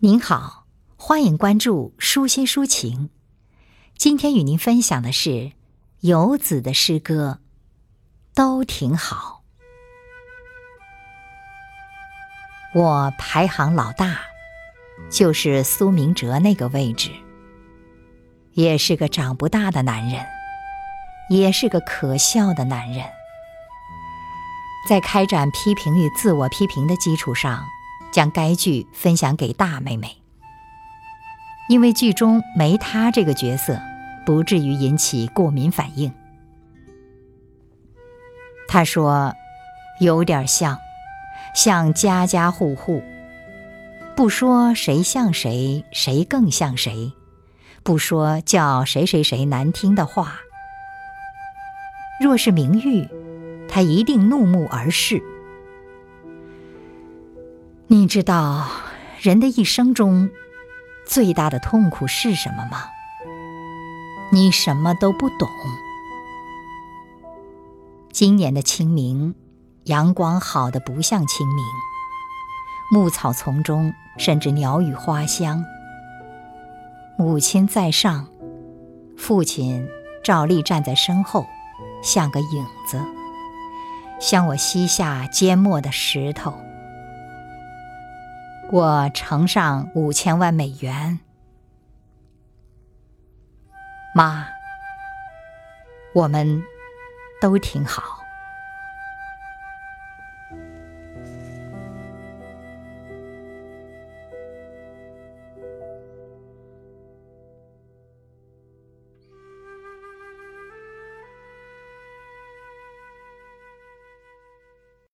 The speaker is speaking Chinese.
您好，欢迎关注舒心抒情。今天与您分享的是游子的诗歌，都挺好。我排行老大，就是苏明哲那个位置，也是个长不大的男人，也是个可笑的男人。在开展批评与自我批评的基础上。将该剧分享给大妹妹，因为剧中没她这个角色，不至于引起过敏反应。她说：“有点像，像家家户户，不说谁像谁，谁更像谁，不说叫谁谁谁难听的话。若是明玉，他一定怒目而视。”你知道人的一生中最大的痛苦是什么吗？你什么都不懂。今年的清明，阳光好的不像清明，牧草丛中甚至鸟语花香。母亲在上，父亲照例站在身后，像个影子，像我膝下缄默的石头。我呈上五千万美元，妈，我们都挺好。